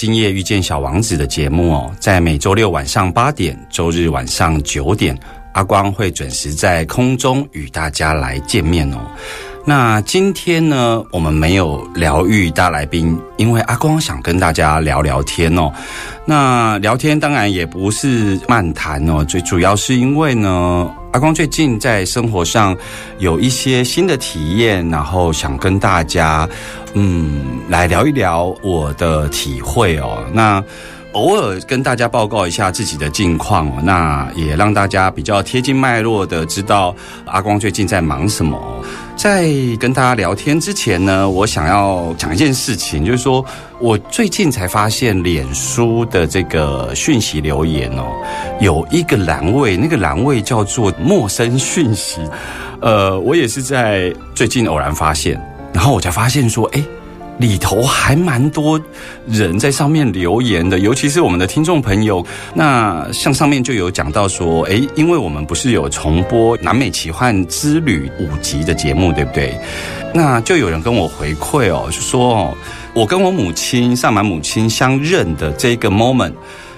今夜遇见小王子的节目哦，在每周六晚上八点、周日晚上九点，阿光会准时在空中与大家来见面哦。那今天呢，我们没有疗愈大来宾，因为阿光想跟大家聊聊天哦。那聊天当然也不是漫谈哦，最主要是因为呢，阿光最近在生活上有一些新的体验，然后想跟大家嗯来聊一聊我的体会哦。那偶尔跟大家报告一下自己的近况哦，那也让大家比较贴近脉络的知道阿光最近在忙什么。在跟大家聊天之前呢，我想要讲一件事情，就是说我最近才发现脸书的这个讯息留言哦，有一个栏位，那个栏位叫做陌生讯息。呃，我也是在最近偶然发现，然后我才发现说，哎。里头还蛮多人在上面留言的，尤其是我们的听众朋友。那像上面就有讲到说，诶，因为我们不是有重播《南美奇幻之旅》五集的节目，对不对？那就有人跟我回馈哦，就说哦，我跟我母亲上满母亲相认的这个 moment，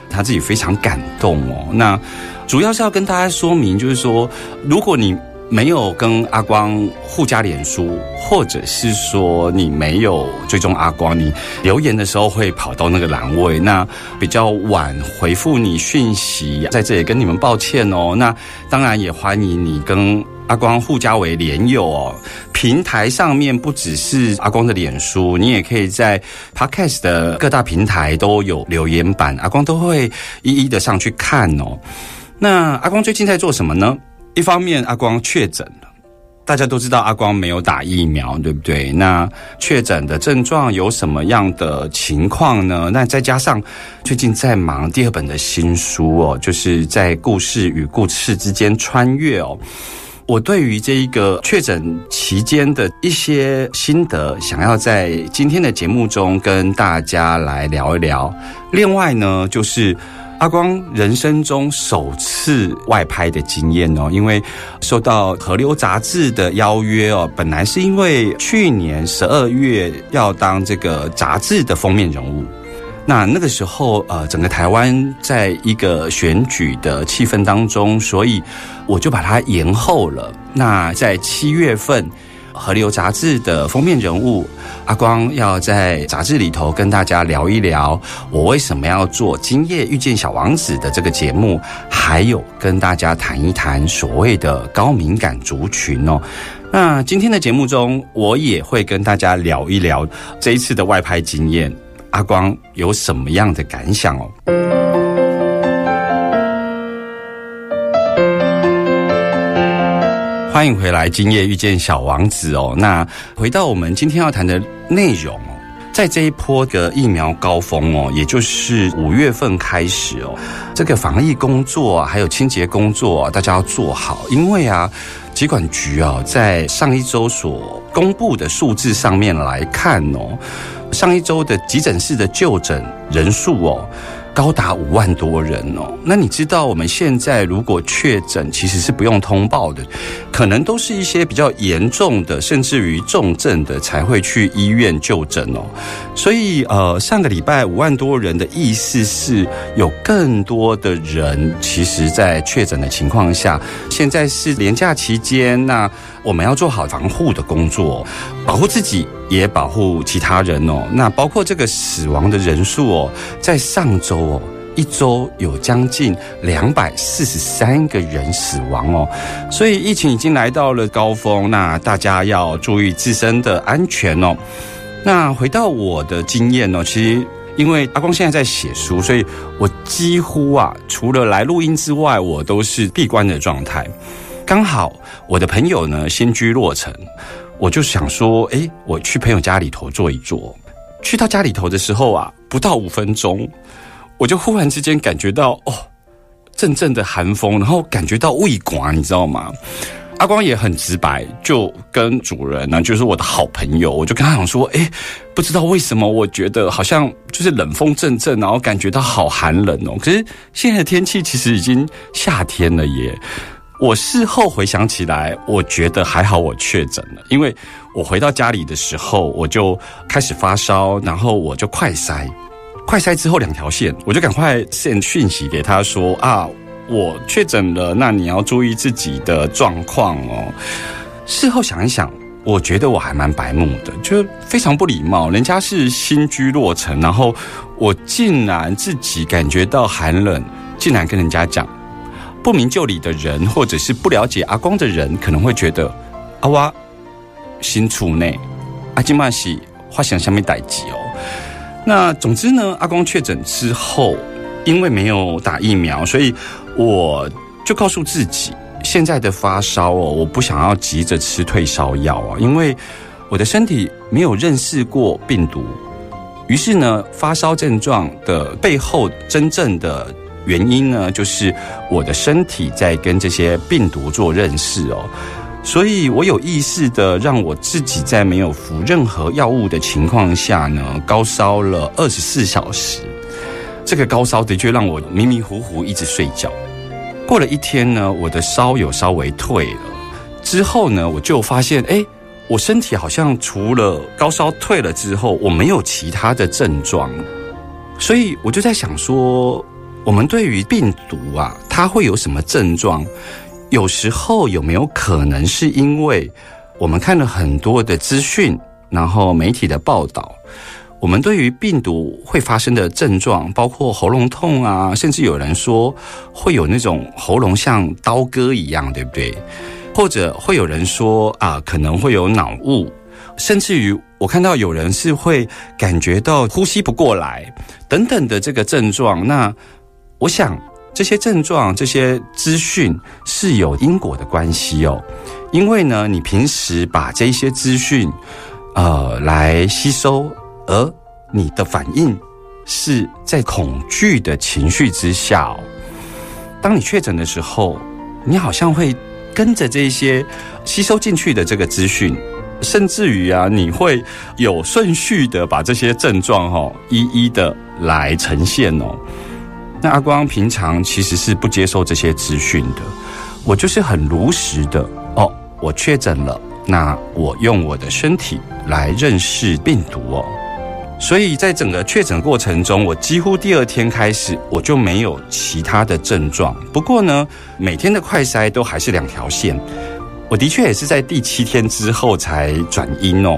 他自己非常感动哦。那主要是要跟大家说明，就是说，如果你没有跟阿光互加脸书，或者是说你没有追踪阿光，你留言的时候会跑到那个栏位，那比较晚回复你讯息，在这里跟你们抱歉哦。那当然也欢迎你跟阿光互加为连友哦。平台上面不只是阿光的脸书，你也可以在 Podcast 的各大平台都有留言板，阿光都会一一的上去看哦。那阿光最近在做什么呢？一方面，阿光确诊了，大家都知道阿光没有打疫苗，对不对？那确诊的症状有什么样的情况呢？那再加上最近在忙第二本的新书哦，就是在故事与故事之间穿越哦。我对于这一个确诊期间的一些心得，想要在今天的节目中跟大家来聊一聊。另外呢，就是。阿光人生中首次外拍的经验哦，因为受到《河流》杂志的邀约哦，本来是因为去年十二月要当这个杂志的封面人物，那那个时候呃，整个台湾在一个选举的气氛当中，所以我就把它延后了。那在七月份。河流杂志的封面人物阿光要在杂志里头跟大家聊一聊，我为什么要做《今夜遇见小王子》的这个节目，还有跟大家谈一谈所谓的高敏感族群哦。那今天的节目中，我也会跟大家聊一聊这一次的外拍经验，阿光有什么样的感想哦？欢迎回来，今夜遇见小王子哦。那回到我们今天要谈的内容哦，在这一波的疫苗高峰哦，也就是五月份开始哦，这个防疫工作啊，还有清洁工作，大家要做好，因为啊，疾管局啊，在上一周所公布的数字上面来看哦，上一周的急诊室的就诊人数哦。高达五万多人哦，那你知道我们现在如果确诊，其实是不用通报的，可能都是一些比较严重的，甚至于重症的才会去医院就诊哦。所以呃，上个礼拜五万多人的意思是有更多的人，其实在确诊的情况下，现在是连假期间，那我们要做好防护的工作，保护自己。也保护其他人哦，那包括这个死亡的人数哦，在上周哦，一周有将近两百四十三个人死亡哦，所以疫情已经来到了高峰，那大家要注意自身的安全哦。那回到我的经验哦，其实因为阿光现在在写书，所以我几乎啊，除了来录音之外，我都是闭关的状态。刚好我的朋友呢，新居落成。我就想说，哎，我去朋友家里头坐一坐。去到家里头的时候啊，不到五分钟，我就忽然之间感觉到哦，阵阵的寒风，然后感觉到胃管，你知道吗？阿光也很直白，就跟主人呢，就是我的好朋友，我就跟他讲说，哎，不知道为什么，我觉得好像就是冷风阵阵，然后感觉到好寒冷哦。可是现在的天气其实已经夏天了耶。我事后回想起来，我觉得还好，我确诊了，因为我回到家里的时候，我就开始发烧，然后我就快筛，快筛之后两条线，我就赶快发讯息给他说啊，我确诊了，那你要注意自己的状况哦。事后想一想，我觉得我还蛮白目的，就非常不礼貌，人家是新居落成，然后我竟然自己感觉到寒冷，竟然跟人家讲。不明就里的人，或者是不了解阿光的人，可能会觉得阿哇新处内阿金玛西画想下面待机哦。那总之呢，阿光确诊之后，因为没有打疫苗，所以我就告诉自己，现在的发烧哦，我不想要急着吃退烧药啊，因为我的身体没有认识过病毒。于是呢，发烧症状的背后真正的。原因呢，就是我的身体在跟这些病毒做认识哦，所以我有意识的让我自己在没有服任何药物的情况下呢，高烧了二十四小时。这个高烧的确让我迷迷糊糊一直睡觉。过了一天呢，我的烧有稍微退了，之后呢，我就发现，哎，我身体好像除了高烧退了之后，我没有其他的症状，所以我就在想说。我们对于病毒啊，它会有什么症状？有时候有没有可能是因为我们看了很多的资讯，然后媒体的报道，我们对于病毒会发生的症状，包括喉咙痛啊，甚至有人说会有那种喉咙像刀割一样，对不对？或者会有人说啊，可能会有脑雾，甚至于我看到有人是会感觉到呼吸不过来等等的这个症状，那。我想这些症状、这些资讯是有因果的关系哦，因为呢，你平时把这些资讯，呃，来吸收，而你的反应是在恐惧的情绪之下。当你确诊的时候，你好像会跟着这些吸收进去的这个资讯，甚至于啊，你会有顺序的把这些症状哈一一的来呈现哦。那阿光平常其实是不接受这些资讯的，我就是很如实的哦，我确诊了，那我用我的身体来认识病毒哦，所以在整个确诊过程中，我几乎第二天开始我就没有其他的症状。不过呢，每天的快筛都还是两条线，我的确也是在第七天之后才转阴哦。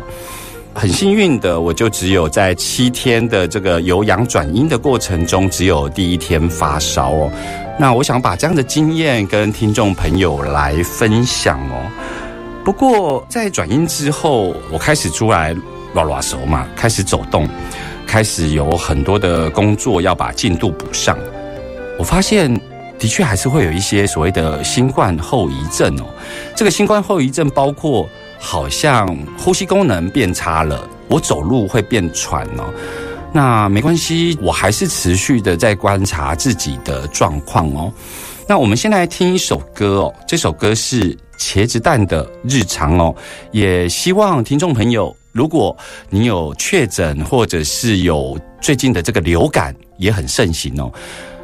很幸运的，我就只有在七天的这个由阳转阴的过程中，只有第一天发烧哦。那我想把这样的经验跟听众朋友来分享哦。不过在转阴之后，我开始出来拉拉手嘛，开始走动，开始有很多的工作要把进度补上。我发现的确还是会有一些所谓的新冠后遗症哦。这个新冠后遗症包括。好像呼吸功能变差了，我走路会变喘哦。那没关系，我还是持续的在观察自己的状况哦。那我们先来听一首歌哦，这首歌是茄子蛋的日常哦，也希望听众朋友，如果你有确诊或者是有最近的这个流感也很盛行哦，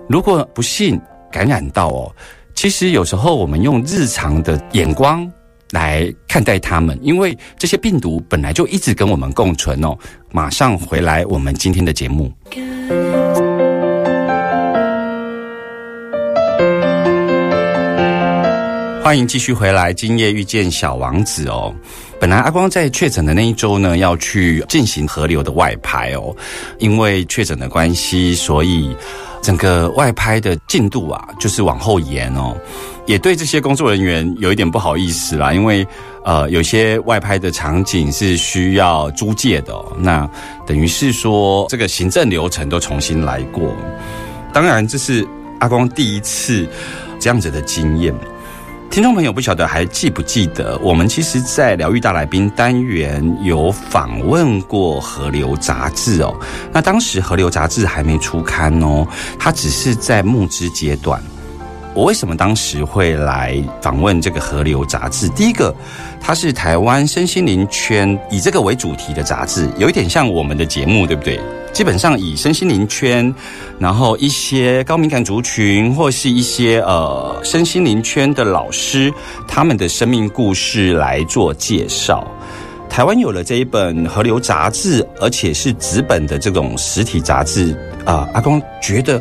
如果不幸感染到哦，其实有时候我们用日常的眼光来看待他们，因为这些病毒本来就一直跟我们共存哦。马上回来，我们今天的节目。欢迎继续回来，今夜遇见小王子哦。本来阿光在确诊的那一周呢，要去进行河流的外拍哦，因为确诊的关系，所以整个外拍的进度啊，就是往后延哦。也对这些工作人员有一点不好意思啦，因为呃，有些外拍的场景是需要租借的，那等于是说这个行政流程都重新来过。当然，这是阿光第一次这样子的经验。听众朋友不晓得还记不记得，我们其实，在疗愈大来宾单元有访问过《河流》杂志哦。那当时《河流》杂志还没出刊哦，它只是在募资阶段。我为什么当时会来访问这个《河流》杂志？第一个，它是台湾身心灵圈以这个为主题的杂志，有一点像我们的节目，对不对？基本上以身心灵圈，然后一些高敏感族群，或是一些呃身心灵圈的老师，他们的生命故事来做介绍。台湾有了这一本《河流》杂志，而且是纸本的这种实体杂志啊，阿公觉得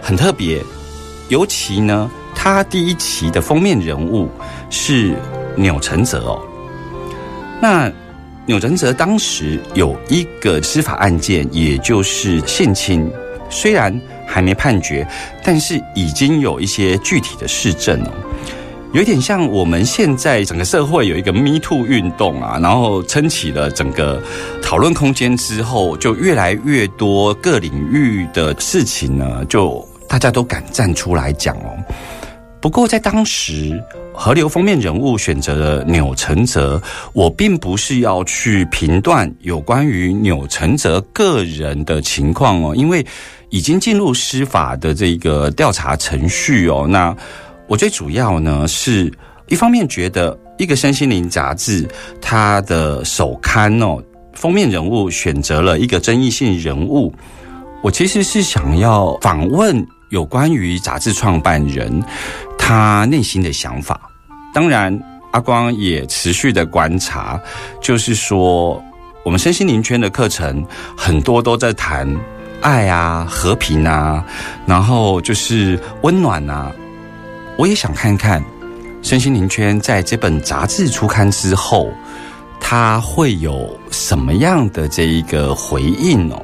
很特别。尤其呢，他第一期的封面人物是钮承泽哦。那钮承泽当时有一个司法案件，也就是性侵，虽然还没判决，但是已经有一些具体的事证哦。有点像我们现在整个社会有一个 Me Too 运动啊，然后撑起了整个讨论空间之后，就越来越多各领域的事情呢，就。大家都敢站出来讲哦。不过在当时，河流封面人物选择了钮承泽，我并不是要去评断有关于钮承泽个人的情况哦，因为已经进入司法的这个调查程序哦。那我最主要呢，是一方面觉得一个身心灵杂志它的首刊哦，封面人物选择了一个争议性人物，我其实是想要访问。有关于杂志创办人他内心的想法，当然阿光也持续的观察，就是说我们身心灵圈的课程很多都在谈爱啊、和平啊，然后就是温暖啊。我也想看看身心灵圈在这本杂志出刊之后，他会有什么样的这一个回应哦？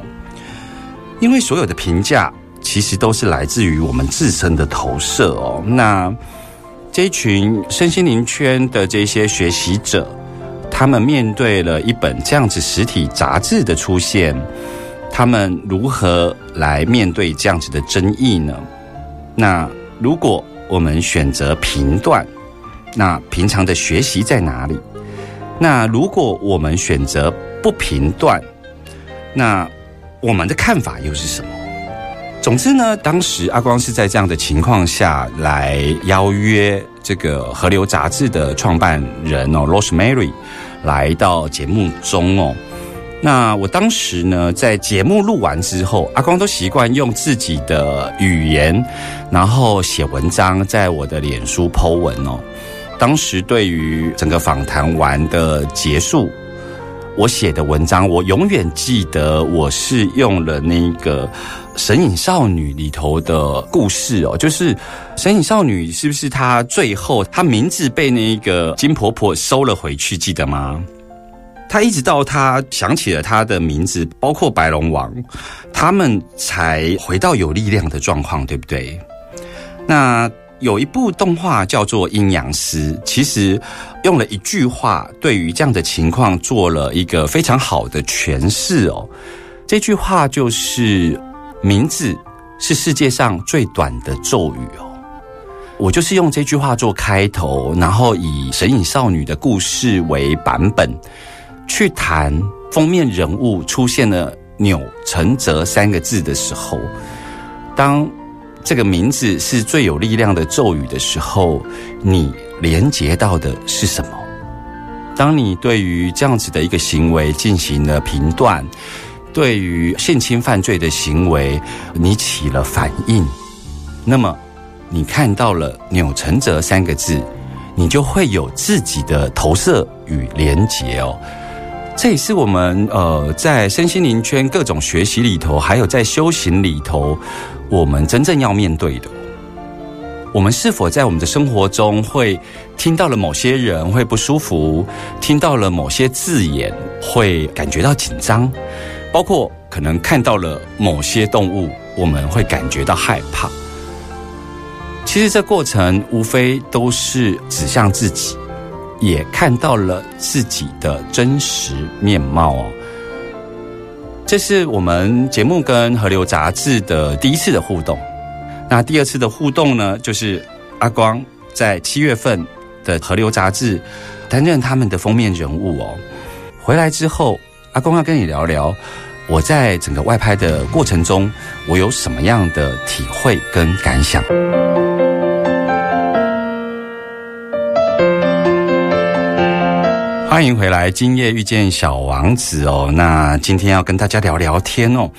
因为所有的评价。其实都是来自于我们自身的投射哦。那这一群身心灵圈的这些学习者，他们面对了一本这样子实体杂志的出现，他们如何来面对这样子的争议呢？那如果我们选择评断，那平常的学习在哪里？那如果我们选择不评断，那我们的看法又是什么？总之呢，当时阿光是在这样的情况下来邀约这个《河流》杂志的创办人哦，Rosemary 来到节目中哦。那我当时呢，在节目录完之后，阿光都习惯用自己的语言，然后写文章，在我的脸书 Po 文哦。当时对于整个访谈完的结束，我写的文章，我永远记得，我是用了那个。《神隐少女》里头的故事哦，就是《神隐少女》是不是她最后她名字被那个金婆婆收了回去？记得吗？她一直到她想起了她的名字，包括白龙王，他们才回到有力量的状况，对不对？那有一部动画叫做《阴阳师》，其实用了一句话，对于这样的情况做了一个非常好的诠释哦。这句话就是。名字是世界上最短的咒语哦。我就是用这句话做开头，然后以神隐少女的故事为版本，去谈封面人物出现了“钮承泽”三个字的时候，当这个名字是最有力量的咒语的时候，你连接到的是什么？当你对于这样子的一个行为进行了评断，对于性侵犯罪的行为，你起了反应，那么你看到了“钮承泽”三个字，你就会有自己的投射与连结哦。这也是我们呃在身心灵圈各种学习里头，还有在修行里头，我们真正要面对的。我们是否在我们的生活中会听到了某些人会不舒服，听到了某些字眼会感觉到紧张，包括可能看到了某些动物，我们会感觉到害怕。其实这过程无非都是指向自己，也看到了自己的真实面貌哦。这是我们节目跟河流杂志的第一次的互动。那第二次的互动呢，就是阿光在七月份的河流杂志担任他们的封面人物哦。回来之后，阿光要跟你聊聊，我在整个外拍的过程中，我有什么样的体会跟感想。欢迎回来，今夜遇见小王子哦。那今天要跟大家聊聊天哦。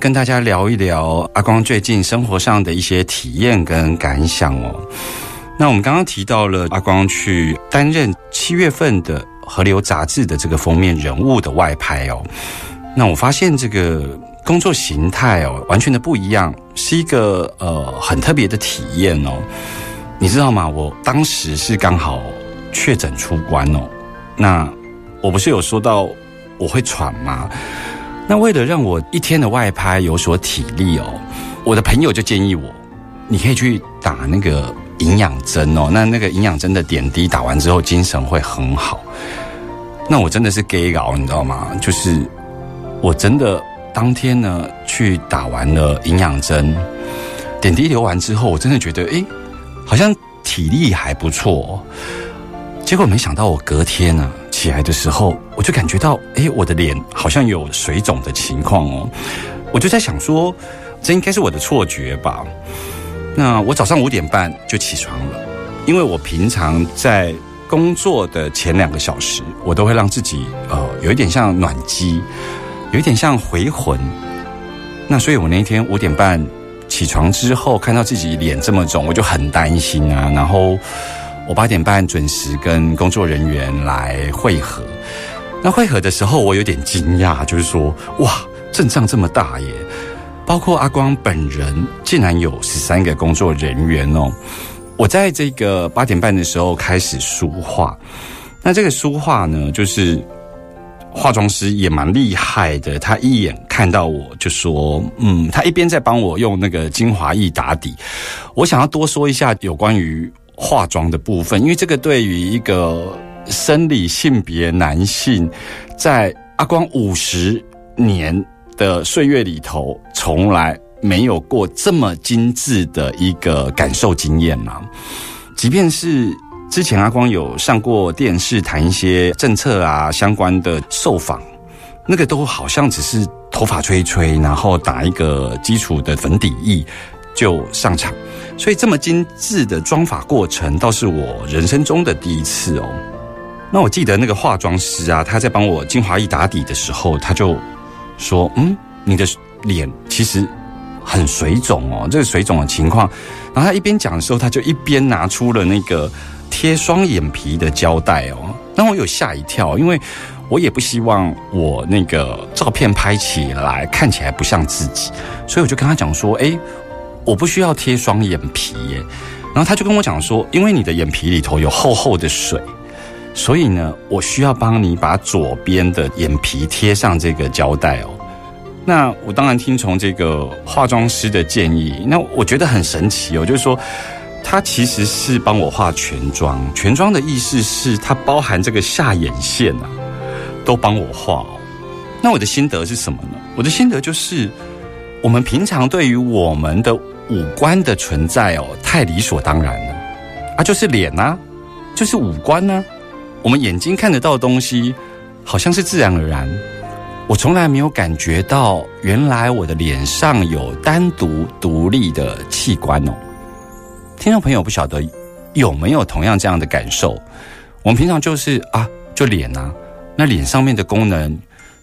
跟大家聊一聊阿光最近生活上的一些体验跟感想哦。那我们刚刚提到了阿光去担任七月份的《河流》杂志的这个封面人物的外拍哦。那我发现这个工作形态哦，完全的不一样，是一个呃很特别的体验哦。你知道吗？我当时是刚好确诊出关哦。那我不是有说到我会喘吗？那为了让我一天的外拍有所体力哦，我的朋友就建议我，你可以去打那个营养针哦。那那个营养针的点滴打完之后，精神会很好。那我真的是 gay 搞，你知道吗？就是我真的当天呢去打完了营养针，点滴流完之后，我真的觉得哎，好像体力还不错。结果没想到我隔天呢。起来的时候，我就感觉到，哎，我的脸好像有水肿的情况哦。我就在想说，这应该是我的错觉吧。那我早上五点半就起床了，因为我平常在工作的前两个小时，我都会让自己呃有一点像暖机，有一点像回魂。那所以我那一天五点半起床之后，看到自己脸这么肿，我就很担心啊，然后。我八点半准时跟工作人员来会合。那会合的时候，我有点惊讶，就是说，哇，阵仗这么大耶！包括阿光本人，竟然有十三个工作人员哦。我在这个八点半的时候开始梳化。那这个梳化呢，就是化妆师也蛮厉害的，他一眼看到我就说，嗯，他一边在帮我用那个精华液打底。我想要多说一下有关于。化妆的部分，因为这个对于一个生理性别男性，在阿光五十年的岁月里头，从来没有过这么精致的一个感受经验呐。即便是之前阿光有上过电视谈一些政策啊相关的受访，那个都好像只是头发吹一吹，然后打一个基础的粉底液就上场。所以这么精致的妆法过程，倒是我人生中的第一次哦。那我记得那个化妆师啊，他在帮我精华液打底的时候，他就说：“嗯，你的脸其实很水肿哦，这个水肿的情况。”然后他一边讲的时候，他就一边拿出了那个贴双眼皮的胶带哦。那我有吓一跳，因为我也不希望我那个照片拍起来看起来不像自己，所以我就跟他讲说：“哎。”我不需要贴双眼皮耶，然后他就跟我讲说，因为你的眼皮里头有厚厚的水，所以呢，我需要帮你把左边的眼皮贴上这个胶带哦。那我当然听从这个化妆师的建议，那我觉得很神奇哦，就是说他其实是帮我化全妆，全妆的意思是它包含这个下眼线啊，都帮我画哦。那我的心得是什么呢？我的心得就是，我们平常对于我们的五官的存在哦，太理所当然了。啊，就是脸呐、就是五官呐、我们眼睛看得到的东西，好像是自然而然。我从来没有感觉到，原来我的脸上有单独独立的器官哦。听众朋友不晓得有没有同样这样的感受？我们平常就是啊，就脸啊，那脸上面的功能，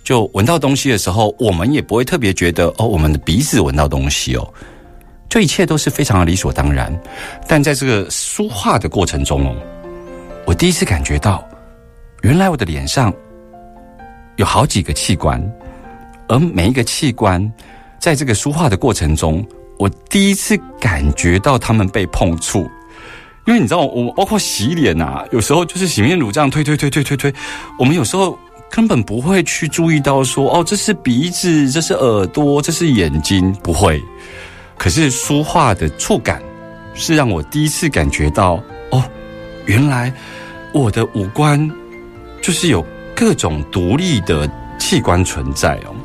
就闻到东西的时候，我们也不会特别觉得哦，我们的鼻子闻到东西哦，这一切都是非常的理所当然。但在这个书画的过程中哦，我第一次感觉到，原来我的脸上有好几个器官，而每一个器官在这个书画的过程中，我第一次感觉到它们被碰触。因为你知道，我包括洗脸啊，有时候就是洗面乳这样推推推推推推，我们有时候根本不会去注意到说，哦，这是鼻子，这是耳朵，这是眼睛，不会。可是书画的触感，是让我第一次感觉到，哦，原来我的五官就是有各种独立的器官存在哦。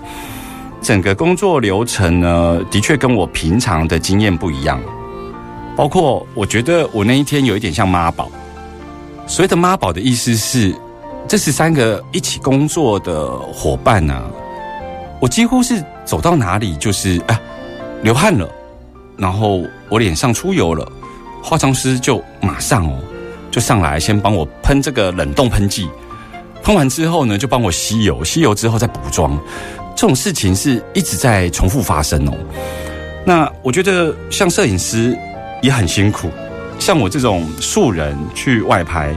整个工作流程呢，的确跟我平常的经验不一样。包括我觉得我那一天有一点像妈宝。所谓的妈宝的意思是，这十三个一起工作的伙伴呢、我几乎是走到哪里就是啊流汗了，然后我脸上出油了，化妆师就马上哦就上来先帮我喷这个冷冻喷剂，喷完之后呢就帮我吸油，吸油之后再补妆，这种事情是一直在重复发生哦。那我觉得像摄影师也很辛苦，像我这种素人去外拍，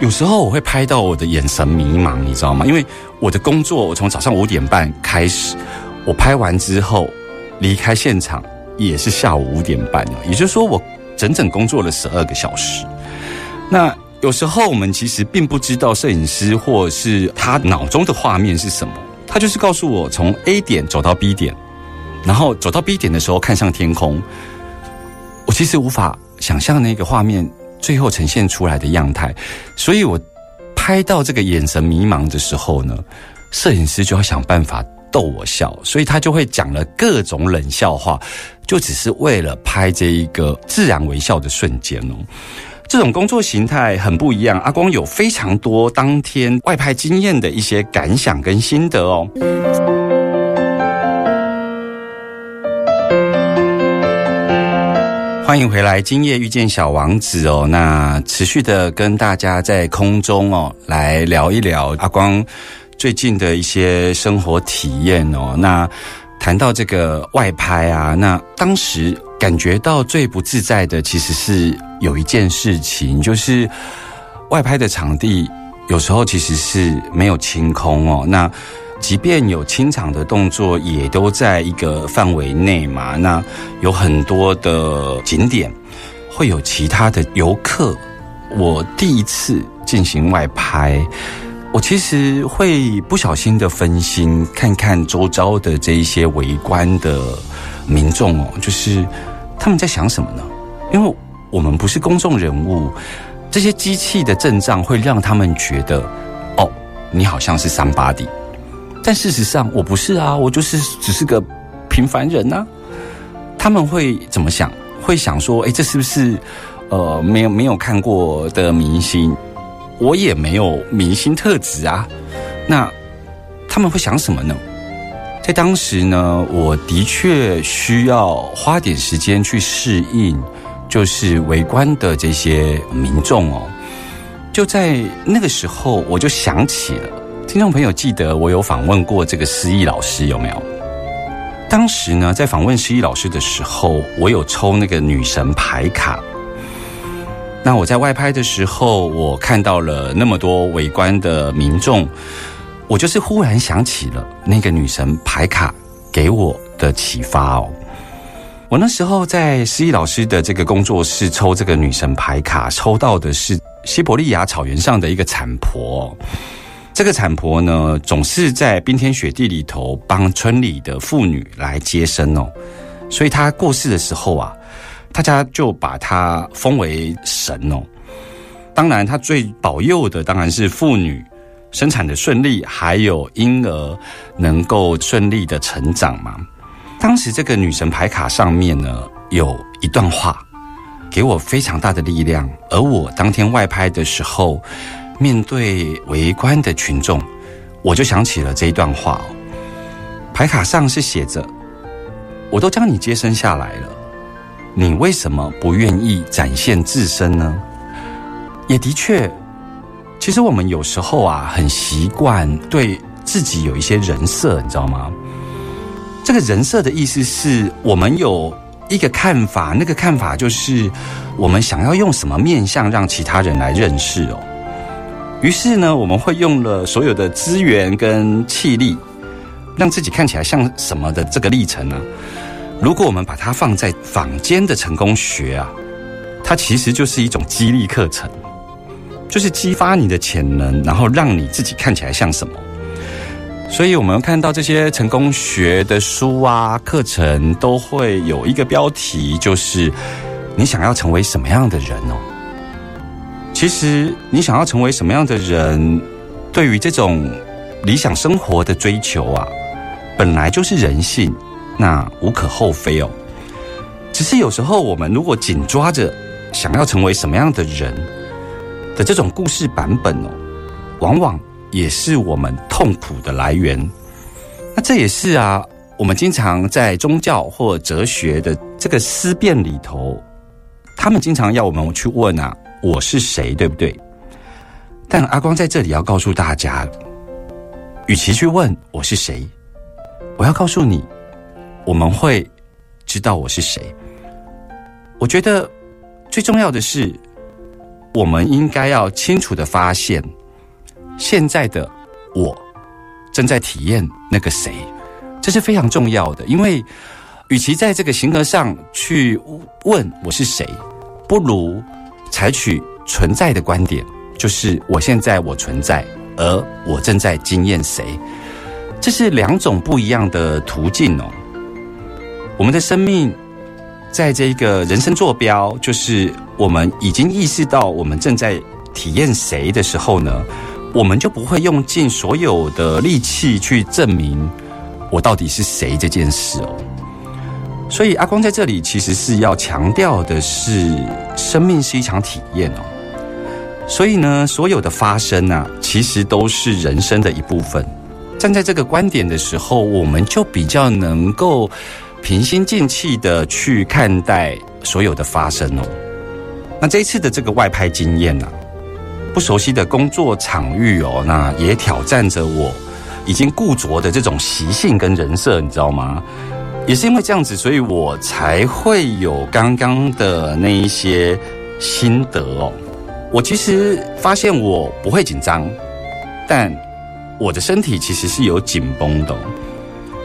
有时候我会拍到我的眼神迷茫，你知道吗？因为我的工作，我从早上五点半开始，我拍完之后离开现场也是下午五点半哦，也就是说我整整工作了十二个小时。那有时候我们其实并不知道摄影师或是他脑中的画面是什么，他就是告诉我从 A 点走到 B 点，然后走到 B 点的时候看向天空，我其实无法想象那个画面最后呈现出来的样态，所以我拍到这个眼神迷茫的时候呢，摄影师就要想办法逗我笑，所以他就会讲了各种冷笑话，就只是为了拍这一个自然微笑的瞬间哦。这种工作形态很不一样，阿光有非常多当天外拍经验的一些感想跟心得哦。欢迎回来，今夜遇见小王子哦。那持续的跟大家在空中哦来聊一聊阿光最近的一些生活体验哦。那谈到这个外拍啊，那当时感觉到最不自在的，其实是有一件事情，就是外拍的场地有时候其实是没有清空哦。那即便有清场的动作，也都在一个范围内嘛。那有很多的景点会有其他的游客。我第一次进行外拍，我其实会不小心的分心，看看周遭的这一些围观的民众哦，就是他们在想什么呢？因为我们不是公众人物，这些机器的阵仗会让他们觉得，哦，你好像是三八底。但事实上，我不是啊，我就是只是个平凡人呐、他们会怎么想？会想说，哎，这是不是呃没有没有看过的明星？我也没有明星特质啊。那他们会想什么呢？在当时呢，我的确需要花点时间去适应，就是围观的这些民众哦。就在那个时候，我就想起了。听众朋友，记得我有访问过这个失忆老师有没有？当时呢，在访问失忆老师的时候，我有抽那个女神牌卡。那我在外拍的时候，我看到了那么多围观的民众，我就是忽然想起了那个女神牌卡给我的启发哦。我那时候在失忆老师的这个工作室抽这个女神牌卡，抽到的是西伯利亚草原上的一个产婆。这个产婆呢，总是在冰天雪地里头帮村里的妇女来接生哦，所以她过世的时候啊，大家就把她封为神哦。当然，她最保佑的当然是妇女生产的顺利，还有婴儿能够顺利的成长吗。当时这个女神牌卡上面呢，有一段话，给我非常大的力量。而我当天外拍的时候，面对围观的群众，我就想起了这一段话哦。牌卡上是写着：“我都将你接生下来了，你为什么不愿意展现自身呢？”也的确，其实我们有时候啊，很习惯对自己有一些人设，你知道吗？这个人设的意思是我们有一个看法，那个看法就是我们想要用什么面相让其他人来认识哦。于是呢，我们会用了所有的资源跟气力，让自己看起来像什么的这个历程呢？如果我们把它放在坊间的成功学啊，它其实就是一种激励课程，就是激发你的潜能，然后让你自己看起来像什么。所以，我们看到这些成功学的书啊、课程，都会有一个标题，就是你想要成为什么样的人哦。其实，你想要成为什么样的人，对于这种理想生活的追求啊，本来就是人性，那无可厚非哦。只是有时候，我们如果紧抓着想要成为什么样的人这种故事版本哦，往往。也是我们痛苦的来源。那这也是啊，我们经常在宗教或哲学的这个思辨里头，他们经常要我们去问啊，我是谁，对不对？但阿光在这里要告诉大家，与其去问我是谁，我要告诉你，我们会知道我是谁。我觉得最重要的是，我们应该要清楚的发现。现在的我正在体验那个谁，这是非常重要的。因为与其在这个形而上去问我是谁，不如采取存在的观点，就是我现在我存在，而我正在经验谁。这是两种不一样的途径哦。我们的生命在这个人生坐标，就是我们已经意识到我们正在体验谁的时候呢？我们就不会用尽所有的力气去证明我到底是谁这件事哦。所以阿光在这里其实是要强调的是，生命是一场体验哦。所以呢，所有的发生啊，其实都是人生的一部分。站在这个观点的时候，我们就比较能够平心静气的去看待所有的发生哦。那这一次的这个外拍经验呢？不熟悉的工作场域哦，那也挑战着我已经固着的这种习性跟人设，你知道吗？也是因为这样子，所以我才会有刚刚的那一些心得哦。我其实发现我不会紧张，但我的身体其实是有紧绷的。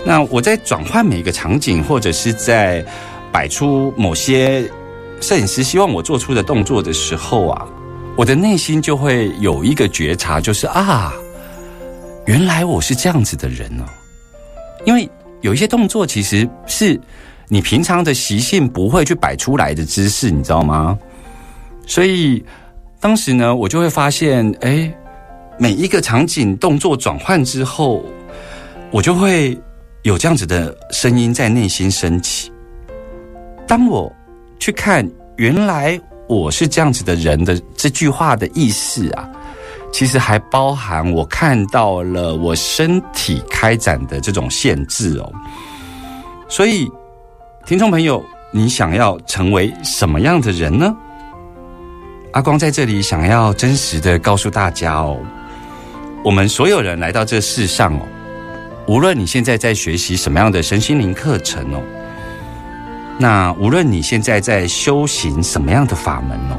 那我在转换每一个场景，或者是在摆出某些摄影师希望我做出的动作的时候啊。我的内心就会有一个觉察，就是啊，原来我是这样子的人呢。因为有一些动作其实是你平常的习性不会去摆出来的姿势，你知道吗？所以当时呢，我就会发现，哎，每一个场景动作转换之后，我就会有这样子的声音在内心升起。当我去看，原来。我是这样子的人的这句话的意思啊，其实还包含我看到了我身体开展的这种限制哦。所以，听众朋友，你想要成为什么样的人呢？阿光在这里想要真实的告诉大家哦，我们所有人来到这世上哦，无论你现在在学习什么样的身心灵课程哦。那无论你现在在修行什么样的法门哦，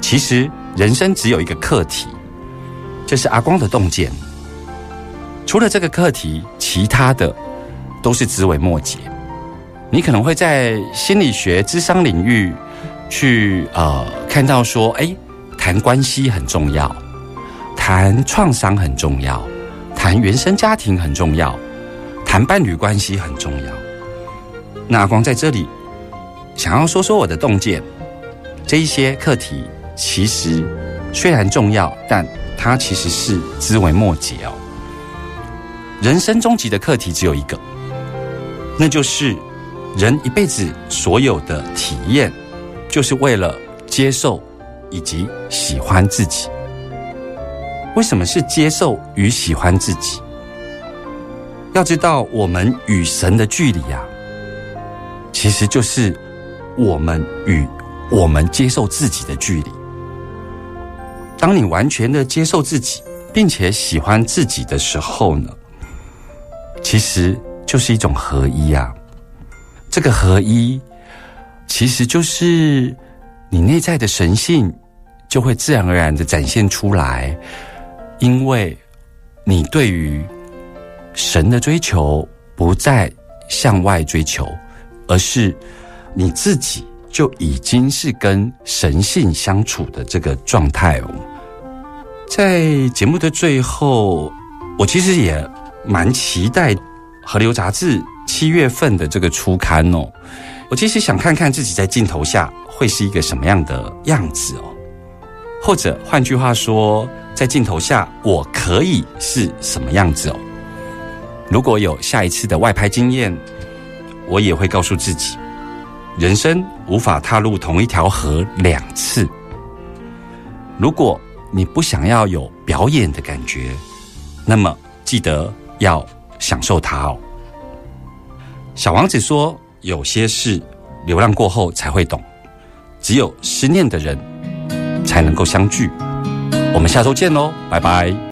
其实人生只有一个课题，就是阿光的洞见。除了这个课题，其他的都是枝微末节。你可能会在心理学、智商领域去呃看到说，哎，谈关系很重要，谈创伤很重要，谈原生家庭很重要，谈伴侣关系很重要。那光在这里想要说说我的洞见，这一些课题其实虽然重要，但它其实是枝微末节哦。人生终极的课题只有一个，那就是人一辈子所有的体验就是为了接受以及喜欢自己。为什么是接受与喜欢自己？要知道，我们与神的距离啊，其实就是我们与我们接受自己的距离。当你完全的接受自己，并且喜欢自己的时候呢，其实就是一种合一啊。这个合一，其实就是你内在的神性就会自然而然的展现出来，因为你对于神的追求不再向外追求，而是你自己就已经是跟神性相处的这个状态哦。在节目的最后，我其实也蛮期待《河流》杂志七月份的这个初刊哦。我其实想看看自己在镜头下会是一个什么样的样子哦，或者换句话说，在镜头下我可以是什么样子哦。如果有下一次的外拍经验，我也会告诉自己，人生无法踏入同一条河两次。如果你不想要有表演的感觉，那么记得要享受它哦。小王子说：“有些事流浪过后才会懂，只有思念的人才能够相聚。”我们下周见喽，拜拜。